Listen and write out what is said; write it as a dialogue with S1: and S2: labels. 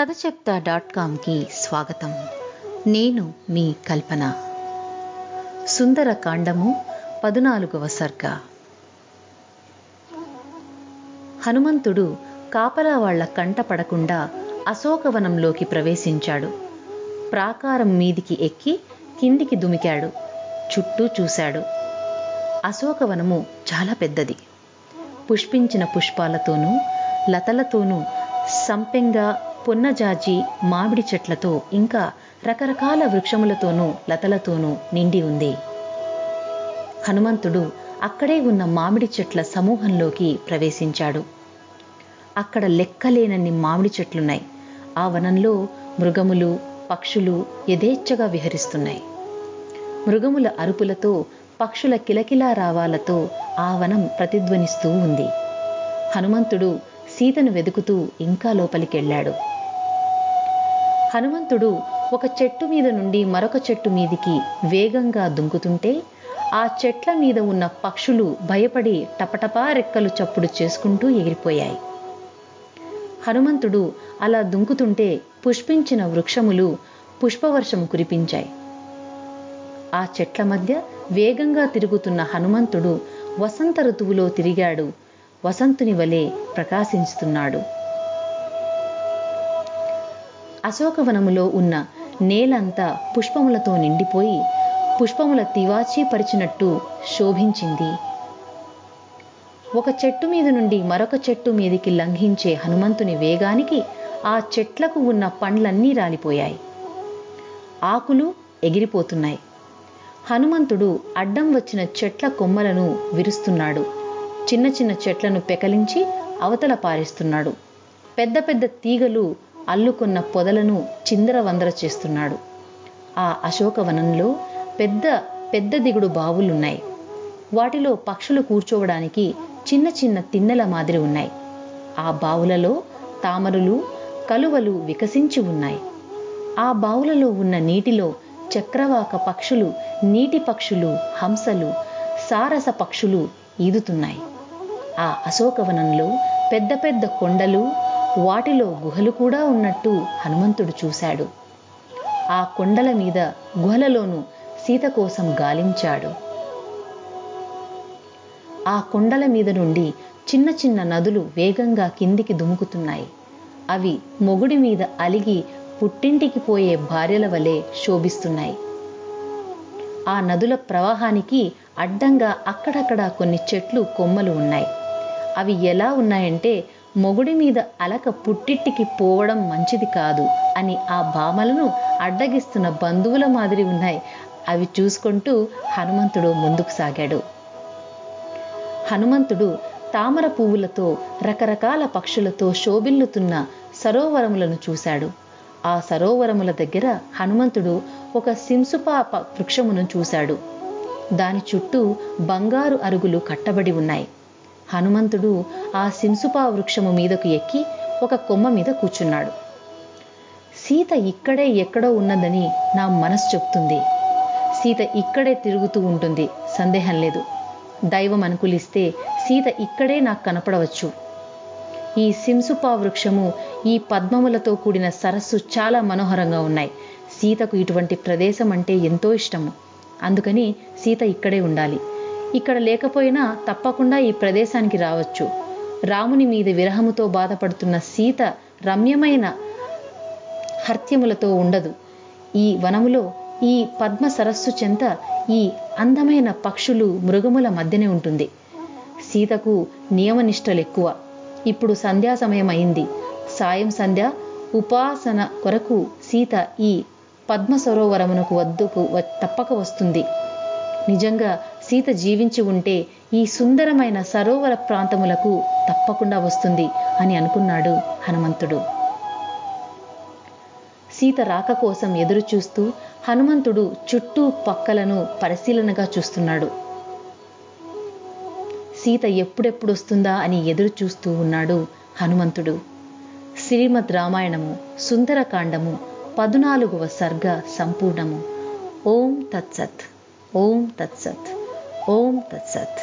S1: కథ చెప్తా డాట్ కామ్కి స్వాగతం. నేను మీ కల్పన. సుందర కాండము పదునాలుగవ సర్గ. హనుమంతుడు కాపలా వాళ్ళ కంట పడకుండా అశోకవనంలోకి ప్రవేశించాడు. ప్రాకారం మీదికి ఎక్కి కిందికి దుమికాడు. చుట్టూ చూశాడు. అశోకవనము చాలా పెద్దది. పుష్పించిన పుష్పాలతోనూ లతలతోనూ సంపెంగ పొన్నజాజి మామిడి చెట్లతో ఇంకా రకరకాల వృక్షములతోనూ లతలతోనూ నిండి ఉంది. హనుమంతుడు అక్కడే ఉన్న మామిడి చెట్ల సమూహంలోకి ప్రవేశించాడు. అక్కడ లెక్కలేనన్ని మామిడి చెట్లున్నాయి. ఆ వనంలో మృగములు పక్షులు యథేచ్ఛగా విహరిస్తున్నాయి. మృగముల అరుపులతో పక్షుల కిలకిలా రావాలతో ఆ వనం ప్రతిధ్వనిస్తూ ఉంది. హనుమంతుడు సీతను వెతుకుతూ ఇంకా లోపలికెళ్ళాడు. హనుమంతుడు ఒక చెట్టు మీద నుండి మరొక చెట్టు మీదికి వేగంగా దుంకుతుంటే ఆ చెట్ల మీద ఉన్న పక్షులు భయపడి టపటపా రెక్కలు చప్పుడు చేసుకుంటూ ఎగిరిపోయాయి. హనుమంతుడు అలా దుంకుతుంటే పుష్పించిన వృక్షములు పుష్పవర్షము కురిపించాయి. ఆ చెట్ల మధ్య వేగంగా తిరుగుతున్న హనుమంతుడు వసంత ఋతువులో తిరిగాడు. వసంతుని వలె ప్రకాశిస్తున్నాడు అశోకవనములో ఉన్న నేలంతా పుష్పములతో నిండిపోయి పుష్పముల తివాచీ పరిచినట్టు శోభించింది. ఒక చెట్టు మీద నుండి మరొక చెట్టు మీదికి లంఘించే హనుమంతుని వేగానికి ఆ చెట్లకు ఉన్న పండ్లన్నీ రాలిపోయాయి. ఆకులు ఎగిరిపోతున్నాయి. హనుమంతుడు అడ్డం వచ్చిన చెట్ల కొమ్మలను విరుస్తున్నాడు. చిన్న చిన్న చెట్లను పెకలించి అవతల పారేస్తున్నాడు. పెద్ద పెద్ద తీగలు అల్లుకున్న పొదలను చిందరవందర చేస్తున్నాడు. ఆ అశోకవనంలో పెద్ద పెద్ద దిగుడు బావులున్నాయి. వాటిలో పక్షులు కూర్చోవడానికి చిన్న చిన్న తిన్నెల మాదిరి ఉన్నాయి. ఆ బావులలో తామరులు కలువలు వికసించి ఉన్నాయి. ఆ బావులలో ఉన్న నీటిలో చక్రవాక పక్షులు నీటి పక్షులు హంసలు సారస పక్షులు ఈదుతున్నాయి. ఆ అశోకవనంలో పెద్ద పెద్ద కొండలు వాటిలో గుహలు కూడా ఉన్నట్టు హనుమంతుడు చూశాడు. ఆ కొండల మీద గుహలలోనూ సీత కోసం గాలించాడు. ఆ కొండల మీద నుండి చిన్న చిన్న నదులు వేగంగా కిందికి దుముకుతున్నాయి. అవి మొగుడి మీద అలిగి పుట్టింటికి పోయే భార్యల వలె శోభిస్తున్నాయి. ఆ నదుల ప్రవాహానికి అడ్డంగా అక్కడక్కడ కొన్ని చెట్లు కొమ్మలు ఉన్నాయి. అవి ఎలా ఉన్నాయంటే మొగుడి మీద అలక పుట్టిట్టికి పోవడం మంచిది కాదు అని ఆ భామలను అడ్డగిస్తున్న బంధువుల మాదిరి ఉన్నాయి. అవి చూసుకుంటూ హనుమంతుడు ముందుకు సాగాడు. హనుమంతుడు తామర పువ్వులతో రకరకాల పక్షులతో శోభిల్లుతున్న సరోవరములను చూశాడు. ఆ సరోవరముల దగ్గర హనుమంతుడు ఒక సింసుపాప వృక్షమును చూశాడు. దాని చుట్టూ బంగారు అరుగులు కట్టబడి ఉన్నాయి. హనుమంతుడు ఆ సింసుపా వృక్షము మీదకు ఎక్కి ఒక కొమ్మ మీద కూర్చున్నాడు. సీత ఇక్కడే ఎక్కడో ఉన్నదని నా మనసు చెప్తుంది. సీత ఇక్కడే తిరుగుతూ ఉంటుంది సందేహం లేదు. దైవం అనుకూలిస్తే సీత ఇక్కడే నాకు కనపడవచ్చు. ఈ సింసుపా వృక్షము ఈ పద్మములతో కూడిన సరస్సు చాలా మనోహరంగా ఉన్నాయి. సీతకు ఇటువంటి ప్రదేశం అంటే ఎంతో ఇష్టము. అందుకని సీత ఇక్కడే ఉండాలి. ఇక్కడ లేకపోయినా తప్పకుండా ఈ ప్రదేశానికి రావచ్చు. రాముని మీద విరహముతో బాధపడుతున్న సీత రమ్యమైన హర్త్యములతో ఉండదు. ఈ వనములో ఈ పద్మ సరస్సు చెంత ఈ అందమైన పక్షులు మృగముల మధ్యనే ఉంటుంది. సీతకు నియమనిష్టలు ఎక్కువ. ఇప్పుడు సంధ్యా సమయం అయింది సాయం సంధ్య ఉపాసన కొరకు సీత ఈ పద్మ సరోవరమునకు వద్దుకు తప్పక వస్తుంది. నిజంగా సీత జీవించి ఉంటే ఈ సుందరమైన సరోవర ప్రాంతములకు తప్పకుండా వస్తుంది అని అనుకున్నాడు హనుమంతుడు. సీత రాక కోసం ఎదురు చూస్తూ హనుమంతుడు చుట్టూ పక్కలను పరిశీలనగా చూస్తున్నాడు. సీత ఎప్పుడెప్పుడు వస్తుందా అని ఎదురు చూస్తూ ఉన్నాడు హనుమంతుడు. శ్రీమద్ రామాయణము సుందరకాండము పదునాలుగవ సర్గ సంపూర్ణము. ఓం తత్సత్. ఓం తత్సత్. ఓం తత్సత్